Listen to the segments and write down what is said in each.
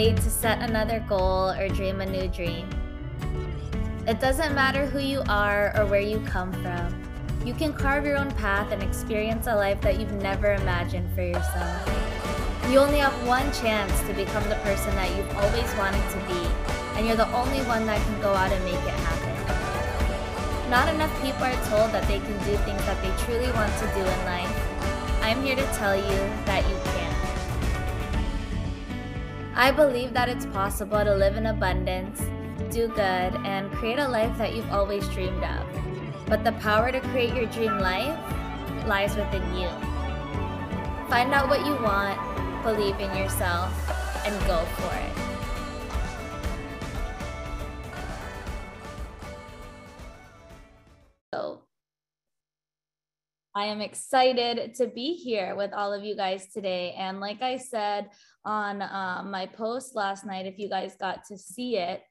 to set another goal or dream a new dream. It doesn't matter who you are or where you come from. You can carve your own path and experience a life that you've never imagined for yourself. You only have one chance to become the person that you've always wanted to be, and you're the only one that can go out and make it happen. Not enough people are told that they can do things that they truly want to do in life. I'm here to tell you that you can. I believe that it's possible to live in abundance, do good, and create a life that you've always dreamed of. But the power to create your dream life lies within you. Find out what you want, believe in yourself, and go for it. So, I am excited to be here with all of you guys today. And like I said on uh, my post last night, if you guys got to see it,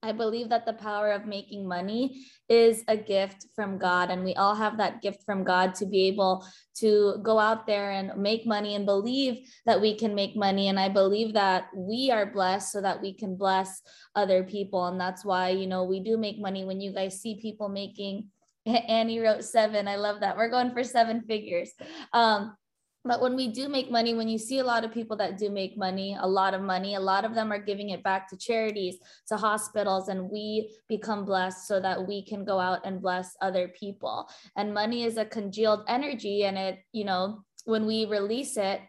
I believe that the power of making money is a gift from God. And we all have that gift from God to be able to go out there and make money and believe that we can make money. And I believe that we are blessed so that we can bless other people. And that's why, you know, we do make money when you guys see people making. Annie wrote seven. I love that. We're going for seven figures. Um, but when we do make money, when you see a lot of people that do make money, a lot of money, a lot of them are giving it back to charities, to hospitals, and we become blessed so that we can go out and bless other people. And money is a congealed energy, and it, you know, when we release it,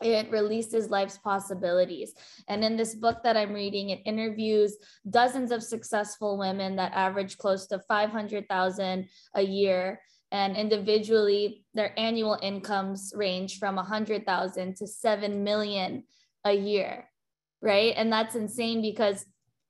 it releases life's possibilities. And in this book that I'm reading, it interviews dozens of successful women that average close to 500,000 a year and individually their annual incomes range from 100,000 to 7 million a year right? And that's insane because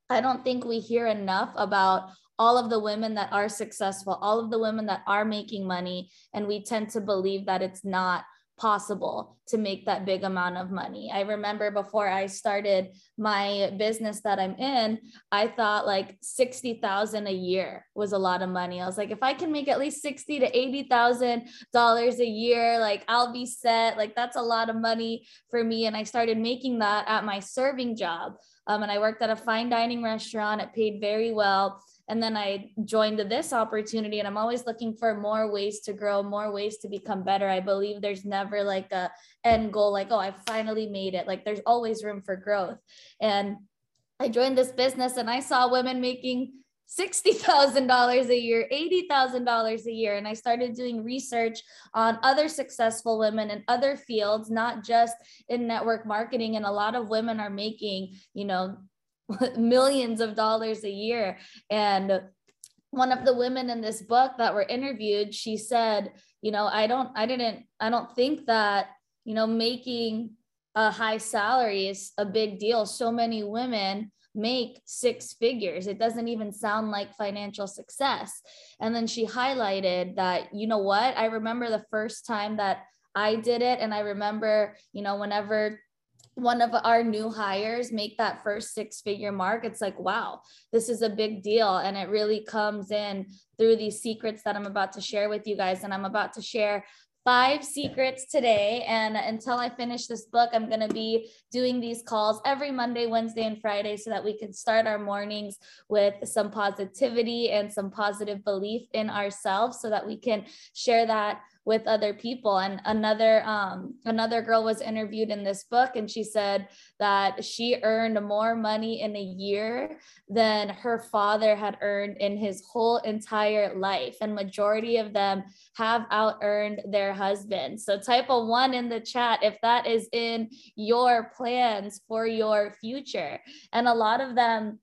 i don't think we hear enough about all of the women that are successful all of the women that are making money and we tend to believe that it's not possible to make that big amount of money. I remember before I started my business that I'm in, I thought like 60,000 a year was a lot of money. I was like if I can make at least 60 to 80,000 dollars a year, like I'll be set. Like that's a lot of money for me and I started making that at my serving job. Um, and I worked at a fine dining restaurant. It paid very well and then i joined this opportunity and i'm always looking for more ways to grow more ways to become better i believe there's never like a end goal like oh i finally made it like there's always room for growth and i joined this business and i saw women making $60,000 a year, $80,000 a year. And I started doing research on other successful women in other fields, not just in network marketing. And a lot of women are making, you know, millions of dollars a year. And one of the women in this book that were interviewed, she said, you know, I don't, I didn't, I don't think that, you know, making a high salary is a big deal. So many women make six figures. It doesn't even sound like financial success. And then she highlighted that, you know what? I remember the first time that I did it. And I remember, you know, whenever one of our new hires make that first six figure mark, it's like, wow, this is a big deal. And it really comes in through these secrets that I'm about to share with you guys. And I'm about to share five secrets today. And until I finish this book, I'm going to be doing these calls every Monday, Wednesday, and Friday so that we can start our mornings with some positivity and some positive belief in ourselves so that we can share that with other people. And another um, another girl was interviewed in this book and she said that she earned more money in a year than her father had earned in his whole entire life. And majority of them have out earned their husband so type a one in the chat if that is in your plans for your future. And a lot of them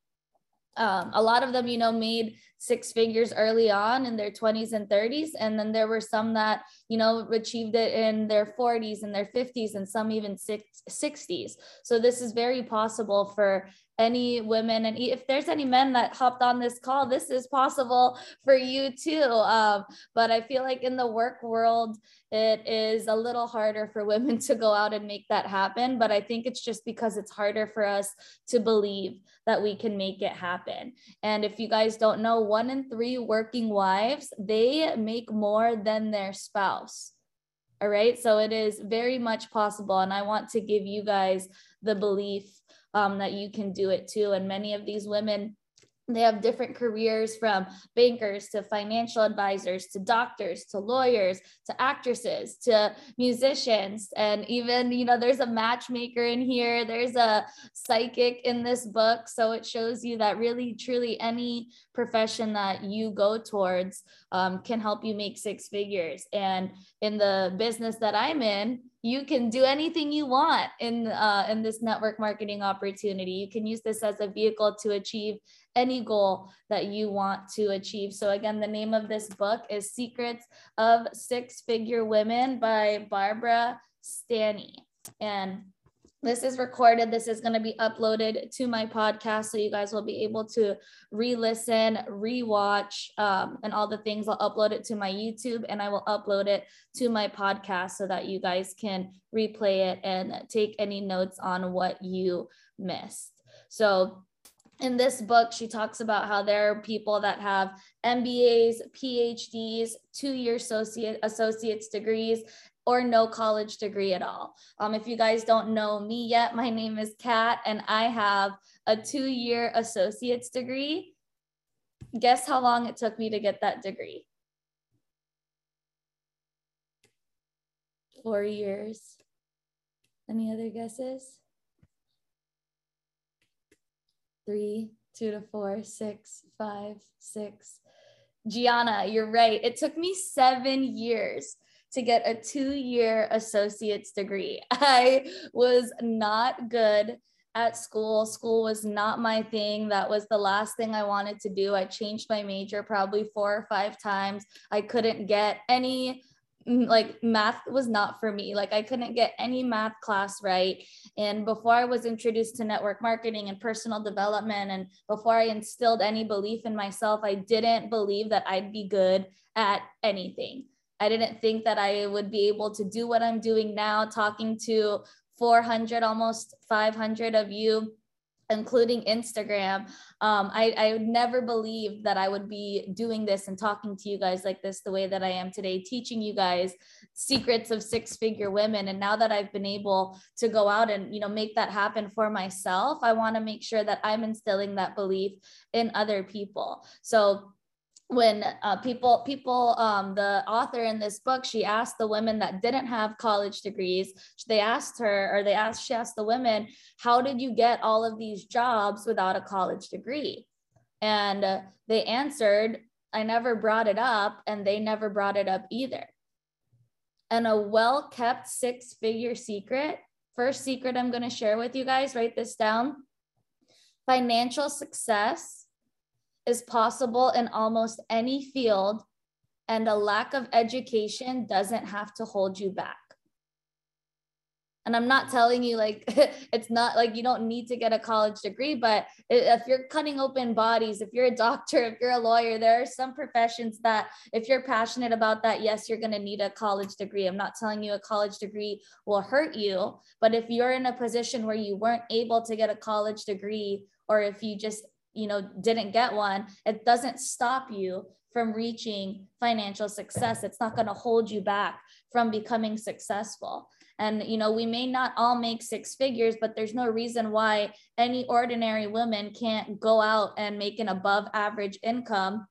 um, a lot of them, you know, made six figures early on in their 20s and 30s. And then there were some that, you know, achieved it in their 40s and their 50s and some even six, 60s. So this is very possible for any women and if there's any men that hopped on this call this is possible for you too um, but i feel like in the work world it is a little harder for women to go out and make that happen but i think it's just because it's harder for us to believe that we can make it happen. And if you guys don't know one in three working wives they make more than their spouse. All right? So it is very much possible and i want to give you guys the belief um, that you can do it too. And many of these women they have different careers from bankers to financial advisors to doctors to lawyers to actresses to musicians. And even you know there's a matchmaker in here. There's a psychic in this book. So it shows you that really truly any profession that you go towards um, can help you make six figures and in the business that i'm in you can do anything you want in uh, in this network marketing opportunity. You can use this as a vehicle to achieve any goal that you want to achieve. So again, the name of this book is Secrets of Six Figure Women by Barbara Stanny. And this is recorded. This is going to be uploaded to my podcast. So you guys will be able to re listen, re watch, um, and all the things. I'll upload it to my YouTube and I will upload it to my podcast so that you guys can replay it and take any notes on what you missed. So in this book, she talks about how there are people that have MBAs, PhDs, two-year associate associate's degrees, or no college degree at all. Um, if you guys don't know me yet, my name is Kat, and I have a two-year associate's degree. Guess how long it took me to get that degree? Four years. Any other guesses? three, two to four, six, five, six. Gianna, you're right. It took me seven years to get a two year associate's degree. I was not good at school. School was not my thing. That was the last thing I wanted to do. I changed my major probably four or five times. I couldn't get any mm, like math was not for me. Like I couldn't get any math class right. And before I was introduced to network marketing and personal development, and before I instilled any belief in myself, I didn't believe that I'd be good at anything. I didn't think that I would be able to do what I'm doing now, talking to 400, almost 500 of you including Instagram. Um, I, I would never believe that I would be doing this and talking to you guys like this the way that I am today, teaching you guys secrets of six figure women. And now that I've been able to go out and, you know, make that happen for myself, I want to make sure that I'm instilling that belief in other people. So when uh, people people um, the author in this book she asked the women that didn't have college degrees they asked her or they asked she asked the women how did you get all of these jobs without a college degree? And uh, they answered i never brought it up and they never brought it up either. And a well kept six figure secret first secret i'm going to share with you guys write this down. Financial success is possible in almost any field, and a lack of education doesn't have to hold you back. And I'm not telling you like it's not like you don't need to get a college degree, but if you're cutting open bodies, if you're a doctor, if you're a lawyer, there are some professions that if you're passionate about that, yes, you're going to need a college degree. I'm not telling you a college degree will hurt you, but if you're in a position where you weren't able to get a college degree, or if you just you know didn't get one it doesn't stop you from reaching financial success. It's not going to hold you back from becoming successful. And you know we may not all make six figures but there's no reason why any ordinary woman can't go out and make an above average income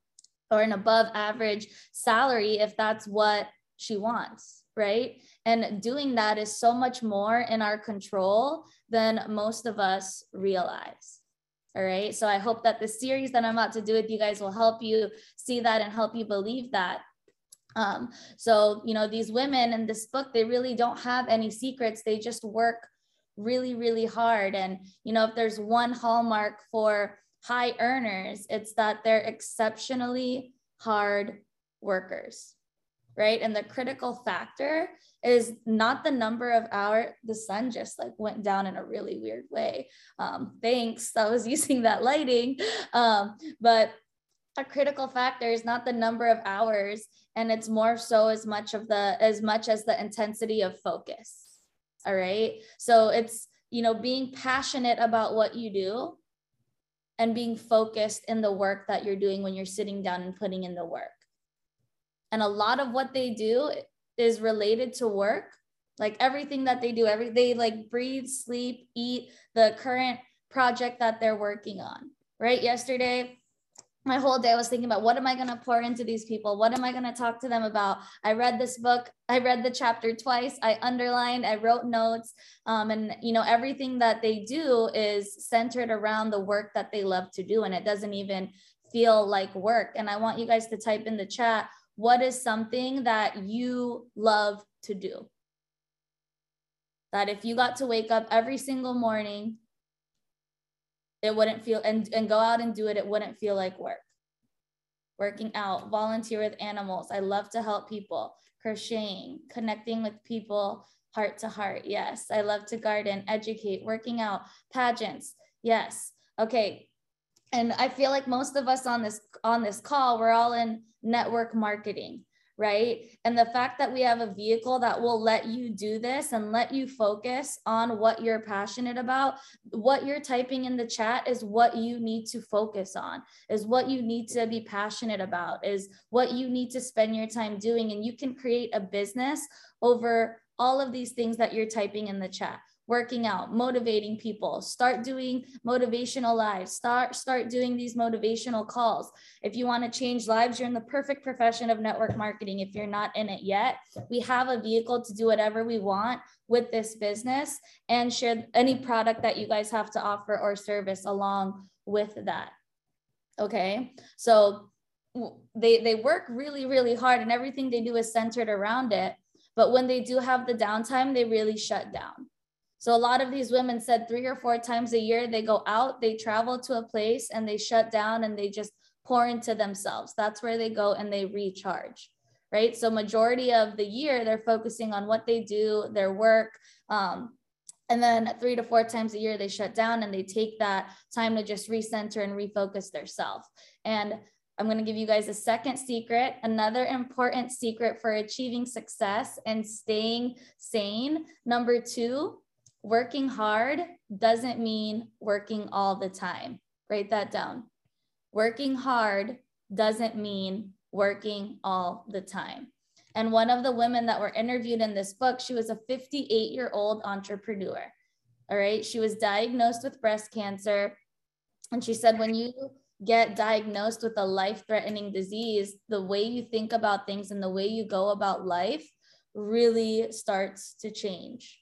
or an above average salary if that's what she wants right? And doing that is so much more in our control than most of us realize all right. So I hope that the series that I'm about to do with you guys will help you see that and help you believe that. Um, so, you know, these women in this book, they really don't have any secrets. They just work really, really hard. And, you know, if there's one hallmark for high earners, it's that they're exceptionally hard workers right? And the critical factor is not the number of hour the sun just like went down in a really weird way. Um, thanks, I was using that lighting. Um, but a critical factor is not the number of hours and it's more so as much of the as much as the intensity of focus all right so it's you know being passionate about what you do and being focused in the work that you're doing when you're sitting down and putting in the work and a lot of what they do is related to work like everything that they do every they like breathe sleep eat the current project that they're working on, right? Yesterday, my whole day I was thinking about what am I going to pour into these people? What am I going to talk to them about? I read this book. I read the chapter twice. I underlined. I wrote notes. Um, and you know everything that they do is centered around the work that they love to do, and it doesn't even feel like work. And I want you guys to type in the chat what is something that you love to do. That if you got to wake up every single morning it wouldn't feel and, and go out and do it it wouldn't feel like work. Working out volunteer with animals. I love to help people. Crocheting connecting with people heart to heart. Yes i love to garden educate working out pageants. Yes. Okay. And i feel like most of us on this on this call we're all in network marketing right? And the fact that we have a vehicle that will let you do this and let you focus on what you're passionate about, what you're typing in the chat is what you need to focus on, is what you need to be passionate about, is what you need to spend your time doing. And you can create a business over all of these things that you're typing in the chat working out, motivating people, start doing motivational lives, start start doing these motivational calls. If you want to change lives, you're in the perfect profession of network marketing. If you're not in it yet, we have a vehicle to do whatever we want with this business and share any product that you guys have to offer or service along with that. Okay? So they they work really really hard and everything they do is centered around it but when they do have the downtime they really shut down so a lot of these women said three or four times a year they go out, they travel to a place and they shut down and they just pour into themselves. That's where they go and they recharge. Right. So majority of the year they're focusing on what they do, their work. Um, and then three to four times a year they shut down and they take that time to just recenter and refocus their self. And I'm going to give you guys a second secret, another important secret for achieving success and staying sane. Number two, working hard doesn't mean working all the time. Write that down. Working hard doesn't mean working all the time. And one of the women that were interviewed in this book, she was a 58 year old entrepreneur. All right. She was diagnosed with breast cancer. And she said, when you get diagnosed with a life threatening disease, the way you think about things and the way you go about life really starts to change.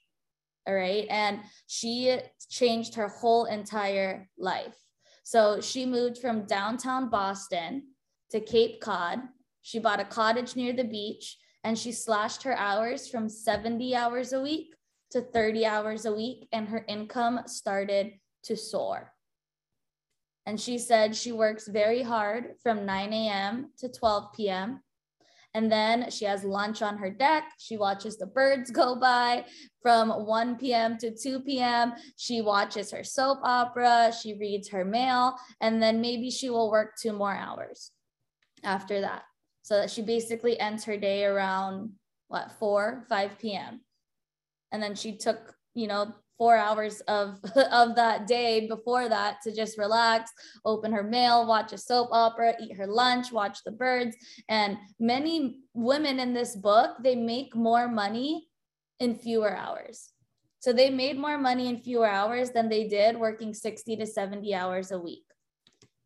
All right. And she changed her whole entire life. So she moved from downtown Boston to Cape Cod. She bought a cottage near the beach and she slashed her hours from 70 hours a week to 30 hours a week, and her income started to soar. And she said she works very hard from 9 a.m. to 12 p.m. And then she has lunch on her deck. She watches the birds go by from 1 p.m. to 2 p.m. She watches her soap opera. She reads her mail. And then maybe she will work two more hours after that. So that she basically ends her day around what, 4, 5 p.m. And then she took, you know, four hours of of that day before that to just relax open her mail watch a soap opera eat her lunch watch the birds. And many women in this book they make more money in fewer hours. So they made more money in fewer hours than they did working 60 to 70 hours a week.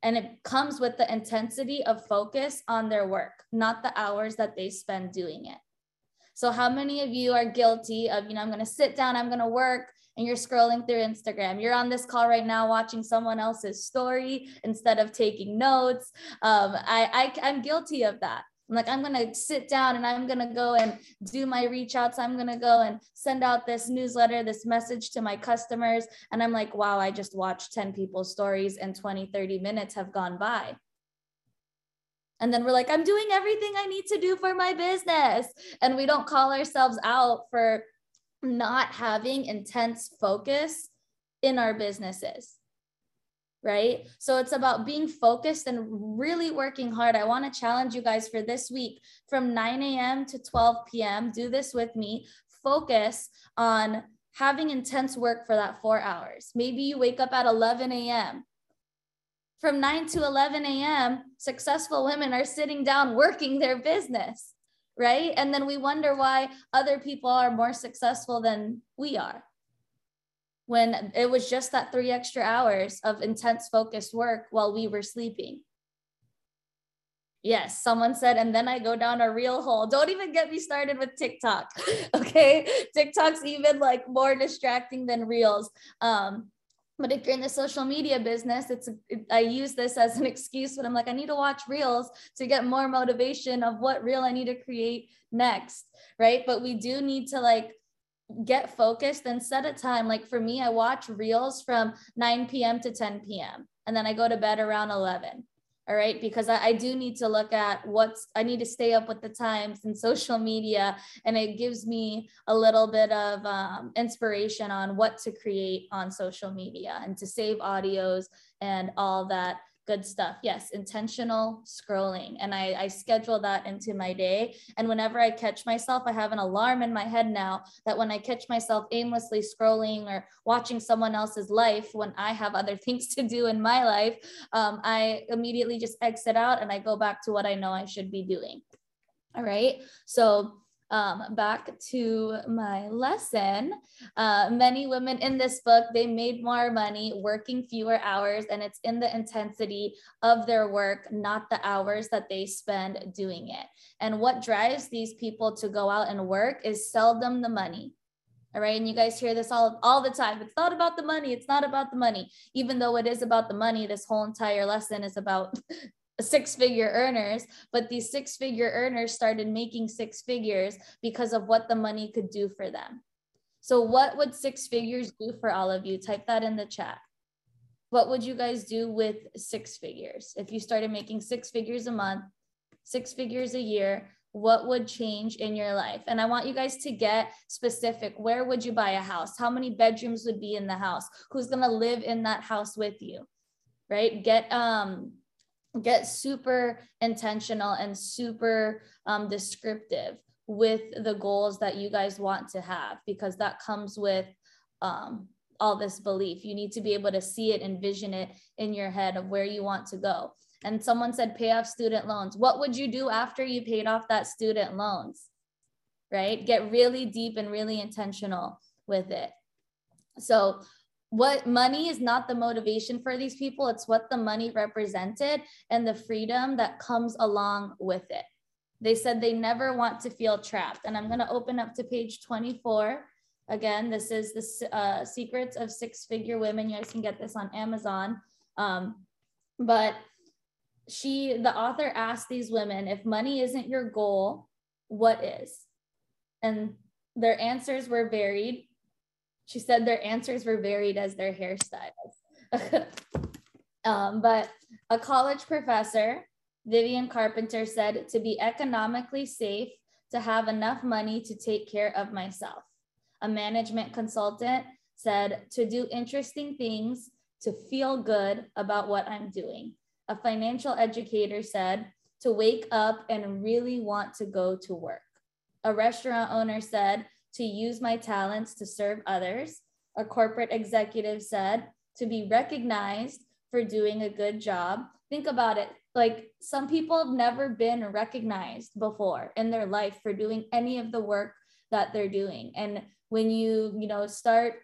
And it comes with the intensity of focus on their work not the hours that they spend doing it. So how many of you are guilty of you know i'm going to sit down i'm going to work and you're scrolling through Instagram. You're on this call right now watching someone else's story instead of taking notes. Um, I, I, I'm guilty of that. I'm like, I'm going to sit down and I'm going to go and do my reach outs. I'm going to go and send out this newsletter, this message to my customers. And I'm like, wow, I just watched 10 people's stories and 20, 30 minutes have gone by. And then we're like, I'm doing everything I need to do for my business. And we don't call ourselves out for not having intense focus in our businesses right? So it's about being focused and really working hard. I want to challenge you guys for this week from 9 a.m. to 12 p.m. Do this with me. Focus on having intense work for that four hours. Maybe you wake up at 11 a.m. From 9 to 11 a.m., successful women are sitting down working their business right? And then we wonder why other people are more successful than we are. when it was just that three extra hours of intense focused work while we were sleeping. Yes, someone said, and then I go down a real hole. Don't even get me started with TikTok. Okay. TikTok's even like more distracting than reels. Um, but if you're in the social media business, it's it, I use this as an excuse when I'm like, I need to watch reels to get more motivation of what reel I need to create next. Right. But we do need to like get focused and set a time. Like for me, I watch reels from 9 p.m. to 10 p.m. and then I go to bed around 11 all right because I, I, do need to look at what's i need to stay up with the times and social media and it gives me a little bit of um, inspiration on what to create on social media and to save audios and all that good stuff. Yes, intentional scrolling. And I, I schedule that into my day. And whenever I catch myself, I have an alarm in my head now that when I catch myself aimlessly scrolling or watching someone else's life, when I have other things to do in my life, um, I immediately just exit out and I go back to what I know I should be doing. All right. So um, back to my lesson. Uh, many women in this book, they made more money working fewer hours, and it's in the intensity of their work, not the hours that they spend doing it. And what drives these people to go out and work is seldom the money. All right. And you guys hear this all, all the time. It's not about the money. It's not about the money. Even though it is about the money, this whole entire lesson is about six figure earners, but these six figure earners started making six figures because of what the money could do for them. So, what would six figures do for all of you? Type that in the chat. What would you guys do with six figures? If you started making six figures a month, six figures a year, what would change in your life? And I want you guys to get specific. Where would you buy a house? How many bedrooms would be in the house? Who's going to live in that house with you? Right? Get um get super intentional and super um, descriptive with the goals that you guys want to have because that comes with um, all this belief. You need to be able to see it, envision it in your head of where you want to go. And someone said, pay off student loans. What would you do after you paid off that student loans? Right? Get really deep and really intentional with it. So, what money is not the motivation for these people it's what the money represented and the freedom that comes along with it. They said they never want to feel trapped. And i'm going to open up to page 24 again this is the uh, secrets of six figure women. You guys can get this on amazon. Um, but she the author asked these women if money isn't your goal what is? And their answers were varied she said their answers were varied as their hairstyles. um, but a college professor, Vivian Carpenter, said to be economically safe, to have enough money to take care of myself. A management consultant said to do interesting things, to feel good about what I'm doing. A financial educator said to wake up and really want to go to work. A restaurant owner said to use my talents to serve others. A corporate executive said to be recognized for doing a good job. Think about it. Like some people have never been recognized before in their life for doing any of the work that they're doing. And when you, you know, start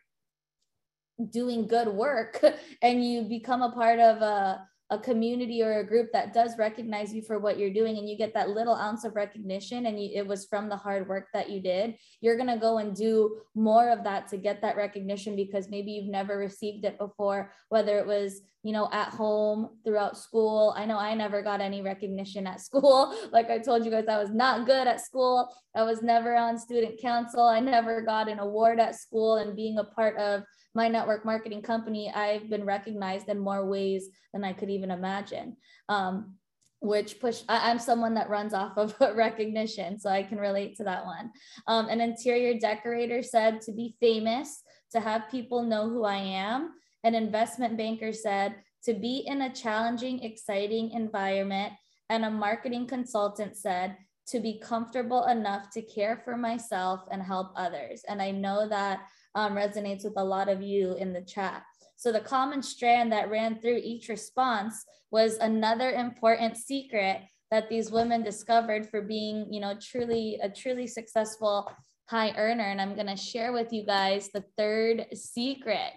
doing good work and you become a part of a a community or a group that does recognize you for what you're doing and you get that little ounce of recognition and you, it was from the hard work that you did you're going to go and do more of that to get that recognition because maybe you've never received it before whether it was you know at home throughout school. I know i never got any recognition at school. Like i told you guys i was not good at school. I was never on student council. I never got an award at school and being a part of my network marketing company, I've been recognized in more ways than I could even imagine. Um, which push I, am someone that runs off of recognition so i can relate to that one. Um, an interior decorator said to be famous to have people know who i am. An investment banker said to be in a challenging exciting environment. And a marketing consultant said to be comfortable enough to care for myself and help others. And i know that um, resonates with a lot of you in the chat. So the common strand that ran through each response was another important secret that these women discovered for being, you know, truly a truly successful high earner. And I'm going to share with you guys the third secret.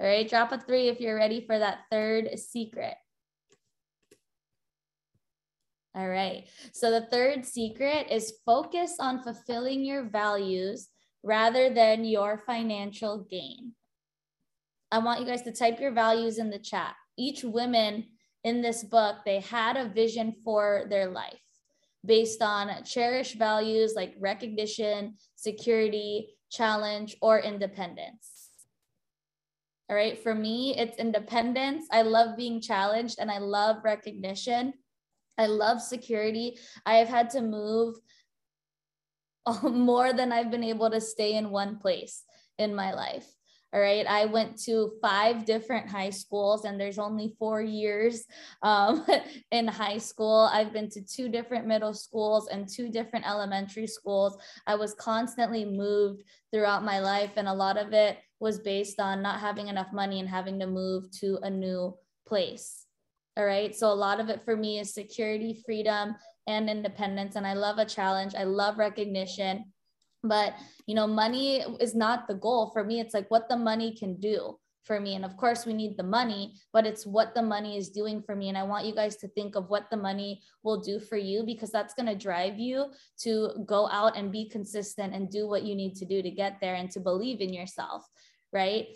All right, drop a three if you're ready for that third secret. All right. So the third secret is focus on fulfilling your values rather than your financial gain. I want you guys to type your values in the chat. Each woman in this book, they had a vision for their life based on cherished values like recognition, security, challenge, or independence. All right, for me, it's independence. I love being challenged and I love recognition. I love security. I have had to move more than I've been able to stay in one place in my life. All right. I went to five different high schools, and there's only four years um, in high school. I've been to two different middle schools and two different elementary schools. I was constantly moved throughout my life, and a lot of it was based on not having enough money and having to move to a new place. All right. So a lot of it for me is security, freedom, and independence. And I love a challenge. I love recognition. But, you know, money is not the goal. For me, it's like what the money can do for me. And of course, we need the money, but it's what the money is doing for me. And I want you guys to think of what the money will do for you because that's going to drive you to go out and be consistent and do what you need to do to get there and to believe in yourself, right?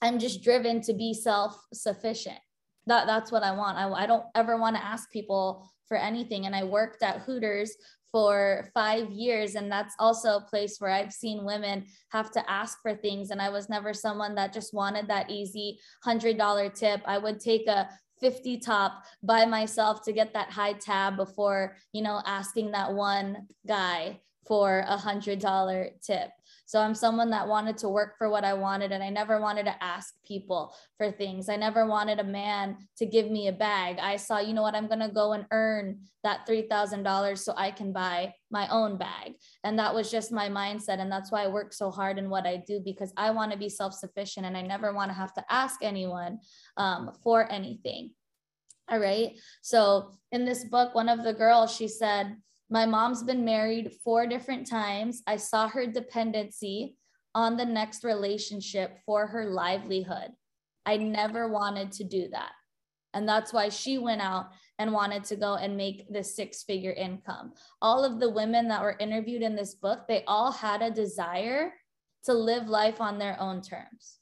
I'm just driven to be self sufficient that that's what I want. I, I don't ever want to ask people for anything. And I worked at Hooters for five years. And that's also a place where I've seen women have to ask for things. And I was never someone that just wanted that easy $100 tip. I would take a 50 top by myself to get that high tab before, you know, asking that one guy for a hundred dollar tip. So I'm someone that wanted to work for what I wanted and I never wanted to ask people for things. I never wanted a man to give me a bag. I saw, you know what, I'm going to go and earn that $3,000 so I can buy my own bag. And that was just my mindset. And that's why I work so hard in what I do because I want to be self sufficient and I never want to have to ask anyone um, for anything. All right. So in this book, one of the girls, she said, my mom's been married four different times. I saw her dependency on the next relationship for her livelihood. I never wanted to do that. And that's why she went out and wanted to go and make the six figure income. All of the women that were interviewed in this book, they all had a desire to live life on their own terms.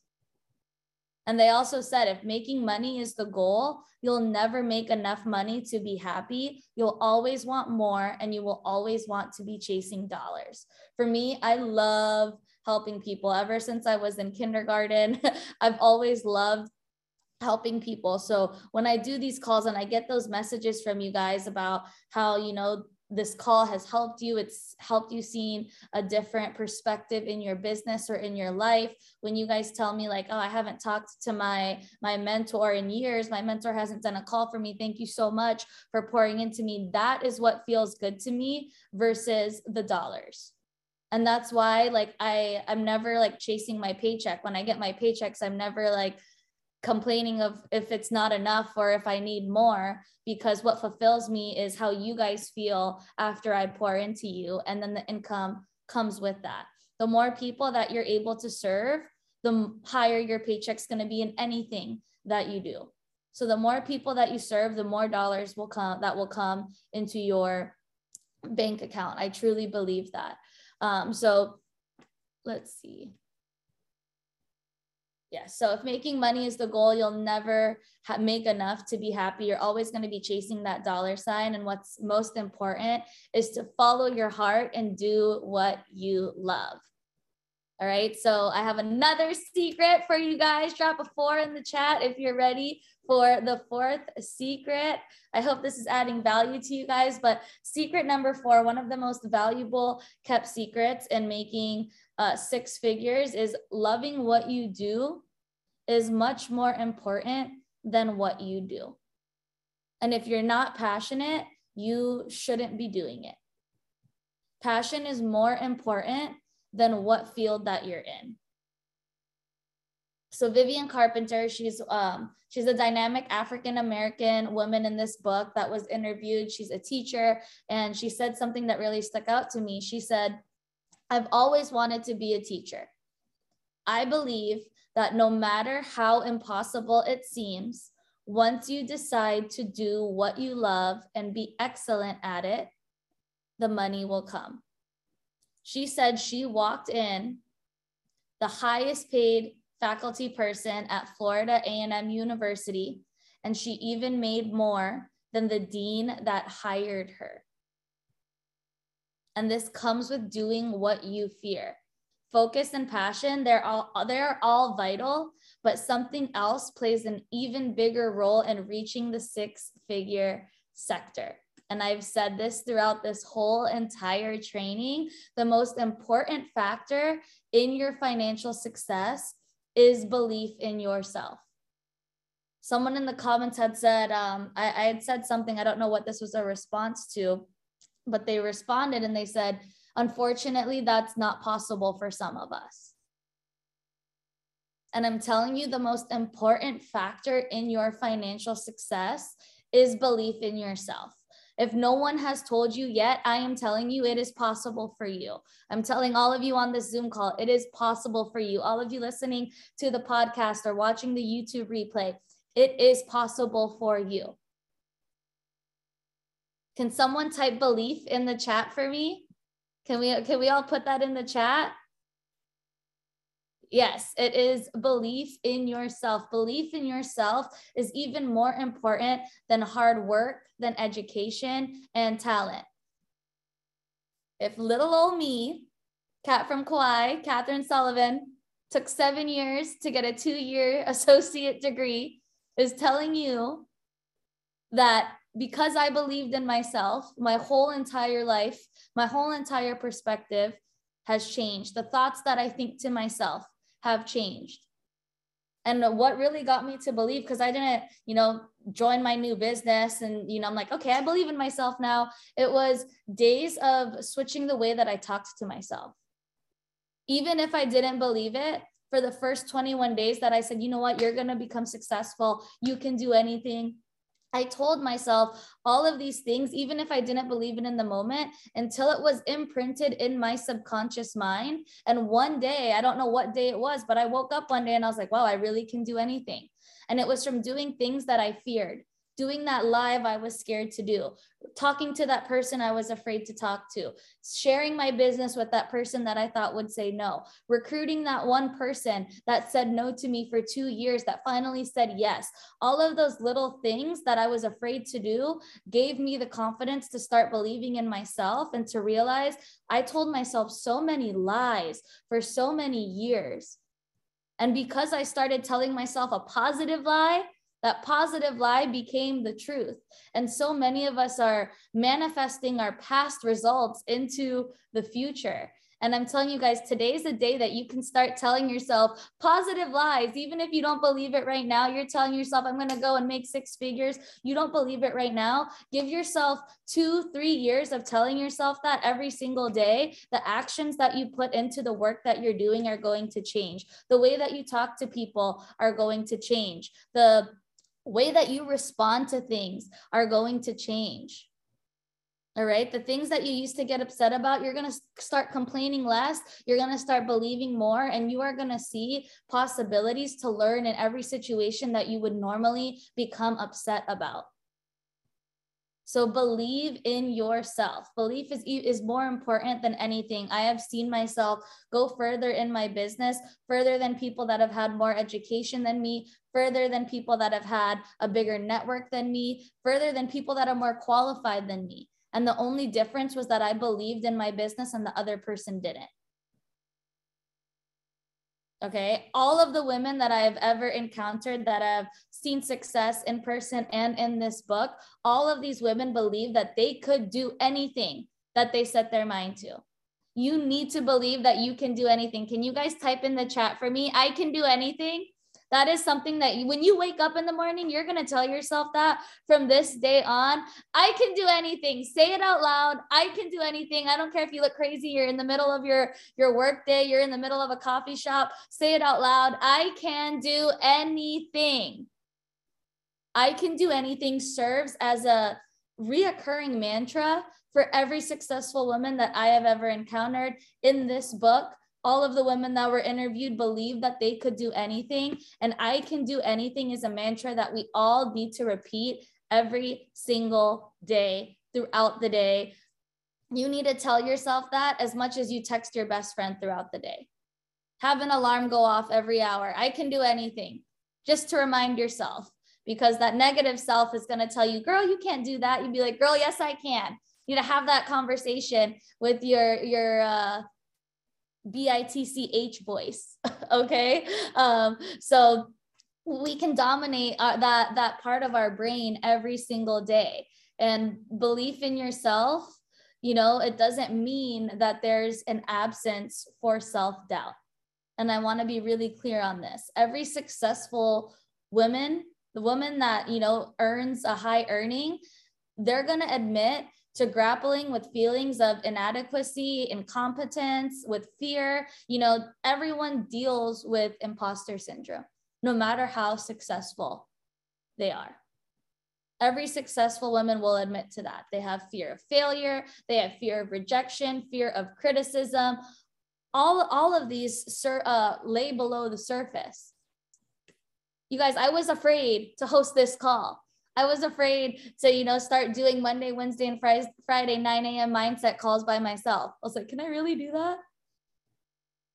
And they also said if making money is the goal, you'll never make enough money to be happy. You'll always want more and you will always want to be chasing dollars. For me, I love helping people. Ever since I was in kindergarten, I've always loved helping people. So when I do these calls and I get those messages from you guys about how, you know, this call has helped you. It's helped you seeing a different perspective in your business or in your life. When you guys tell me like oh i haven't talked to my my mentor in years. My mentor hasn't done a call for me. Thank you so much for pouring into me. That is what feels good to me versus the dollars. And that's why like i i'm never like chasing my paycheck. When i get my paychecks i'm never like complaining of if it's not enough or if I need more, because what fulfills me is how you guys feel after I pour into you. And then the income comes with that. The more people that you're able to serve, the higher your paycheck's going to be in anything that you do. So the more people that you serve, the more dollars will come that will come into your bank account. I truly believe that. Um, so let's see. Yes. So if making money is the goal, you'll never ha- make enough to be happy. You're always going to be chasing that dollar sign. And what's most important is to follow your heart and do what you love. All right. So I have another secret for you guys. Drop a four in the chat if you're ready for the fourth secret. I hope this is adding value to you guys. But secret number four, one of the most valuable kept secrets in making uh, six figures is loving what you do is much more important than what you do. And if you're not passionate, you shouldn't be doing it. Passion is more important than what field that you're in. So Vivian Carpenter, she's um, she's a dynamic African American woman in this book that was interviewed. She's a teacher, and she said something that really stuck out to me. She said, I've always wanted to be a teacher. I believe that no matter how impossible it seems, once you decide to do what you love and be excellent at it, the money will come. She said she walked in the highest paid faculty person at Florida A&M University and she even made more than the dean that hired her. And this comes with doing what you fear. Focus and passion, they're all they're all vital, but something else plays an even bigger role in reaching the six-figure sector. And I've said this throughout this whole entire training. The most important factor in your financial success is belief in yourself. Someone in the comments had said, um, I, I had said something, I don't know what this was a response to, but they responded and they said, unfortunately, that's not possible for some of us. And I'm telling you, the most important factor in your financial success is belief in yourself. If no one has told you yet, I am telling you it is possible for you. I'm telling all of you on this Zoom call, it is possible for you. All of you listening to the podcast or watching the YouTube replay, it is possible for you. Can someone type belief in the chat for me? Can we can we all put that in the chat? Yes, it is belief in yourself. Belief in yourself is even more important than hard work, than education and talent. If little old me, Kat from Kauai, Catherine Sullivan, took seven years to get a two year associate degree, is telling you that because I believed in myself, my whole entire life, my whole entire perspective has changed. The thoughts that I think to myself have changed. And what really got me to believe, because I didn't, you know, join my new business and, you know, I'm like, okay, I believe in myself now. It was days of switching the way that I talked to myself. Even if I didn't believe it, for the first 21 days that I said, you know what, you're going to become successful. You can do anything. I told myself all of these things, even if I didn't believe it in the moment, until it was imprinted in my subconscious mind. And one day, I don't know what day it was, but I woke up one day and I was like, wow, I really can do anything. And it was from doing things that I feared doing that live I was scared to do, talking to that person I was afraid to talk to, sharing my business with that person that I thought would say no, recruiting that one person that said no to me for two years that finally said yes. All of those little things that I was afraid to do gave me the confidence to start believing in myself and to realize I told myself so many lies for so many years. And because I started telling myself a positive lie, that positive lie became the truth. And so many of us are manifesting our past results into the future. And I'm telling you guys, today's the day that you can start telling yourself positive lies. Even if you don't believe it right now, you're telling yourself, I'm going to go and make six figures. You don't believe it right now. Give yourself two, three years of telling yourself that every single day. The actions that you put into the work that you're doing are going to change. The way that you talk to people are going to change. The way that you respond to things are going to change. All right. The things that you used to get upset about, you're going to start complaining less. You're going to start believing more, and you are going to see possibilities to learn in every situation that you would normally become upset about. So believe in yourself. Belief is, is more important than anything. I have seen myself go further in my business, further than people that have had more education than me, further than people that have had a bigger network than me, further than people that are more qualified than me. And the only difference was that I believed in my business and the other person didn't. Okay. All of the women that I have ever encountered that have seen success in person and in this book, all of these women believe that they could do anything that they set their mind to. You need to believe that you can do anything. Can you guys type in the chat for me? I can do anything. That is something that you, when you wake up in the morning, you're going to tell yourself that from this day on, I can do anything. Say it out loud. I can do anything. I don't care if you look crazy. You're in the middle of your, your work day. You're in the middle of a coffee shop. Say it out loud. I can do anything. I can do anything serves as a reoccurring mantra for every successful woman that I have ever encountered in this book. All of the women that were interviewed believe that they could do anything. And I can do anything is a mantra that we all need to repeat every single day throughout the day. You need to tell yourself that as much as you text your best friend throughout the day. Have an alarm go off every hour. I can do anything just to remind yourself because that negative self is going to tell you, girl, you can't do that. You'd be like, girl, yes, I can. You need to have that conversation with your, your, uh, B-I-T-C-H voice. okay. Um, so we can dominate uh, that, that part of our brain every single day and belief in yourself. You know, it doesn't mean that there's an absence for self-doubt. And I want to be really clear on this. Every successful woman the woman that you know earns a high earning they're going to admit to grappling with feelings of inadequacy incompetence with fear. You know everyone deals with imposter syndrome no matter how successful they are. Every successful woman will admit to that. They have fear of failure. They have fear of rejection fear of criticism. All, all of these sur- uh, lay below the surface. You guys, I was afraid to host this call. I was afraid to, you know, start doing Monday, Wednesday, and Friday, Friday 9 a.m. mindset calls by myself. I was like, can I really do that?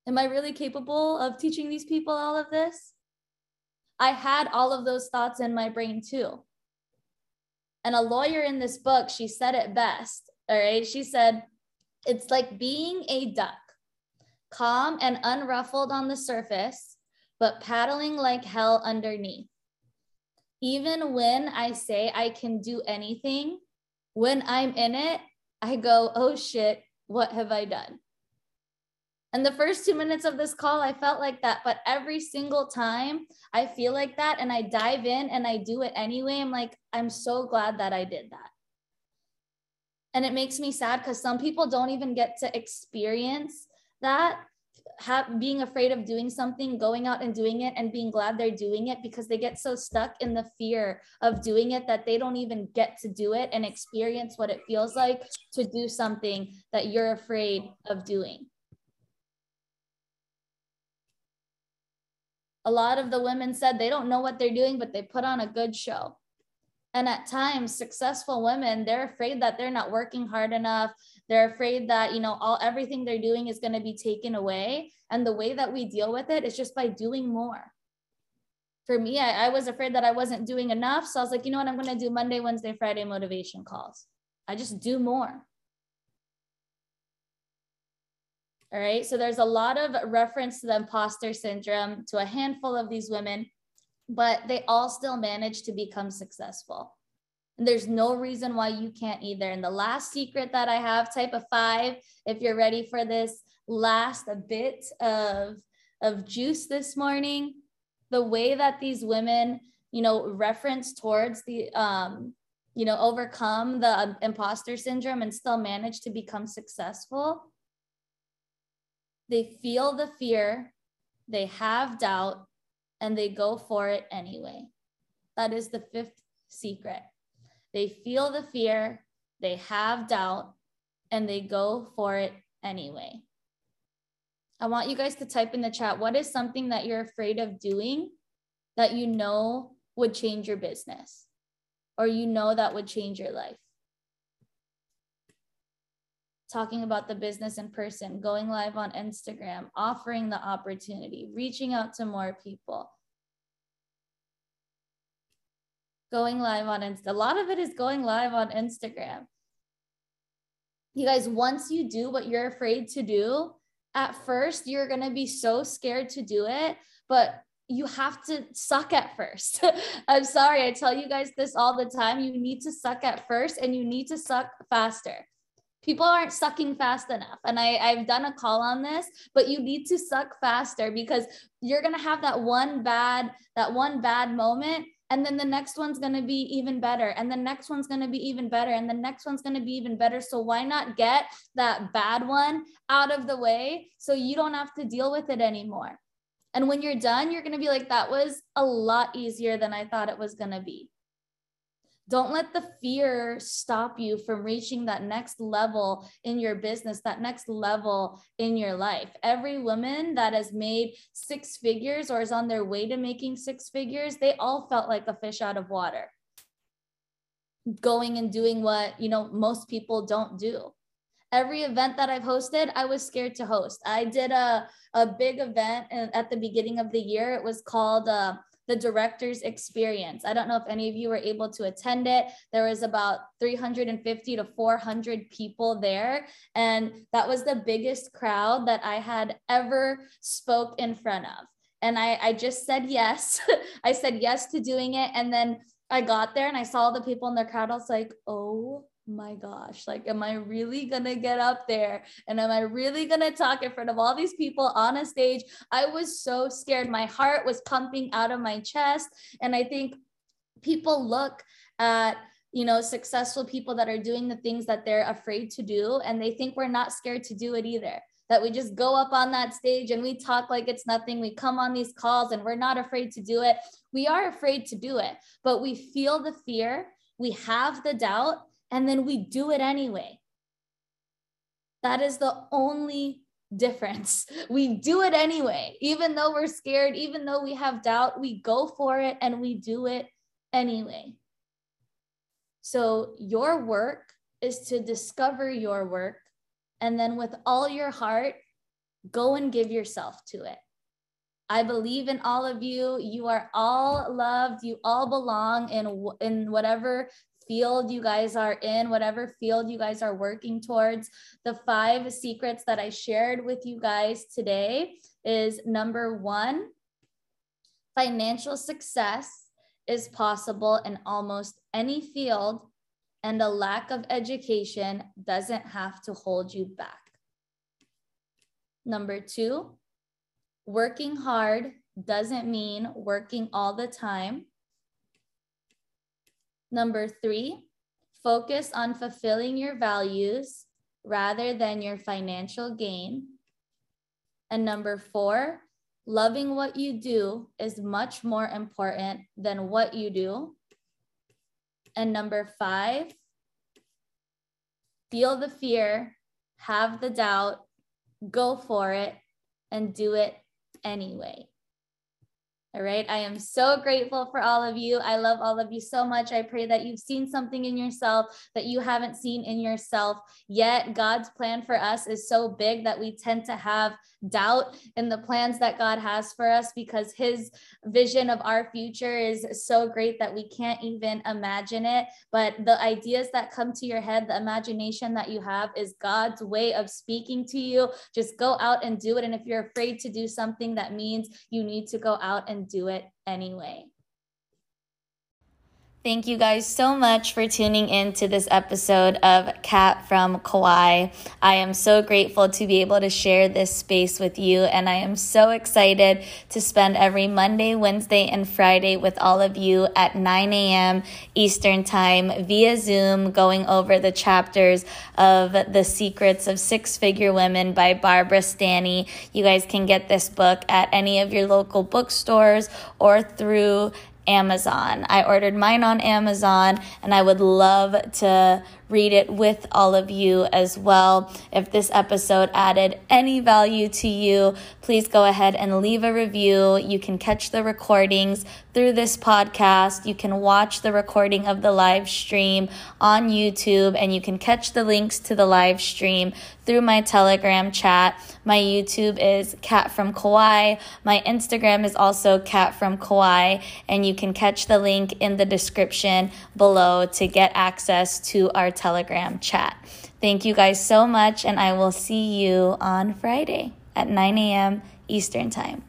Am I really capable of teaching these people all of this? I had all of those thoughts in my brain too. And a lawyer in this book, she said it best. All right. She said, it's like being a duck, calm and unruffled on the surface, but paddling like hell underneath. Even when I say I can do anything, when I'm in it, I go, oh shit, what have I done? And the first two minutes of this call, I felt like that. But every single time I feel like that and I dive in and I do it anyway, I'm like, I'm so glad that I did that. And it makes me sad because some people don't even get to experience that have, being afraid of doing something, going out and doing it and being glad they're doing it because they get so stuck in the fear of doing it that they don't even get to do it and experience what it feels like to do something that you're afraid of doing. A lot of the women said they don't know what they're doing, but they put on a good show. And at times, successful women, they're afraid that they're not working hard enough. They're afraid that, you know, all everything they're doing is going to be taken away. And the way that we deal with it is just by doing more. For me, I, I was afraid that I wasn't doing enough. So I was like, you know what? I'm going to do Monday, Wednesday, Friday motivation calls. I just do more. All right. So there's a lot of reference to the imposter syndrome to a handful of these women, but they all still manage to become successful. And there's no reason why you can't either. And the last secret that I have, type of five, if you're ready for this last a bit of, of juice this morning, the way that these women, you know, reference towards the, um, you know, overcome the imposter syndrome and still manage to become successful. They feel the fear, they have doubt, and they go for it anyway. That is the fifth secret. They feel the fear, they have doubt, and they go for it anyway. I want you guys to type in the chat what is something that you're afraid of doing that you know would change your business or you know that would change your life? Talking about the business in person, going live on Instagram, offering the opportunity, reaching out to more people going live on Insta. A lot of it is going live on Instagram. You guys, once you do what you're afraid to do, at first you're going to be so scared to do it, but you have to suck at first. I'm sorry, I tell you guys this all the time. You need to suck at first and you need to suck faster. People aren't sucking fast enough. And I, I've done a call on this, but you need to suck faster because you're gonna have that one bad, that one bad moment and then the next one's going to be even better and the next one's going to be even better and the next one's going to be even better. So why not get that bad one out of the way so you don't have to deal with it anymore? And when you're done you're going to be like that was a lot easier than i thought it was going to be Don't let the fear stop you from reaching that next level in your business, that next level in your life. Every woman that has made six figures or is on their way to making six figures, they all felt like a fish out of water. Going and doing what, you know, most people don't do every event that I've hosted, I was scared to host. I did a, a big event at the beginning of the year. It was called uh, the director's experience. I don't know if any of you were able to attend it. There was about 350 to 400 people there. And that was the biggest crowd that I had ever spoke in front of. And I, I just said yes. I said yes to doing it. And then I got there and I saw the people in the crowd. I was like, oh my gosh, like, am I really gonna get up there? And am I really gonna talk in front of all these people on a stage? I was so scared. My heart was pumping out of my chest. And I think people look at you know successful people that are doing the things that they're afraid to do and they think we're not scared to do it either that we just go up on that stage and we talk like it's nothing we come on these calls and we're not afraid to do it we are afraid to do it but we feel the fear we have the doubt and then we do it anyway. That is the only difference. We do it anyway. Even though we're scared, even though we have doubt, we go for it and we do it anyway. So, your work is to discover your work and then with all your heart, go and give yourself to it. I believe in all of you. You are all loved. You all belong in, in whatever field you guys are in, whatever field you guys are working towards. The five secrets that I shared with you guys today is number one, financial success is possible in almost any field, and a lack of education doesn't have to hold you back. Number two, working hard doesn't mean working all the time. Number three, focus on fulfilling your values rather than your financial gain. And number four, loving what you do is much more important than what you do. And number five, feel the fear, have the doubt, go for it, and do it anyway. All right. I am so grateful for all of you. I love all of you so much. I pray that you've seen something in yourself that you haven't seen in yourself yet. God's plan for us is so big that we tend to have doubt in the plans that God has for us because his vision of our future is so great that we can't even imagine it. But the ideas that come to your head, the imagination that you have is God's way of speaking to you. Just go out and do it. And if you're afraid to do something, that means you need to go out and do it anyway. Thank you guys so much for tuning in to this episode of Kat from Kauai. I am so grateful to be able to share this space with you, and I am so excited to spend every Monday, Wednesday, and Friday with all of you at 9 a.m. Eastern Time via Zoom, going over the chapters of The Secrets of Six Figure Women by Barbara Stanny. You guys can get this book at any of your local bookstores or through Amazon. I ordered mine on Amazon and I would love to read it with all of you as well. If this episode added any value to you, please go ahead and leave a review. You can catch the recordings through this podcast. You can watch the recording of the live stream on YouTube, and you can catch the links to the live stream through my Telegram chat. My YouTube is Kat from Kauai. My Instagram is also Kat from Kauai, and you can catch the link in the description below to get access to our Telegram chat. Thank you guys so much, and I will see you on Friday at 9 a.m. Eastern Time.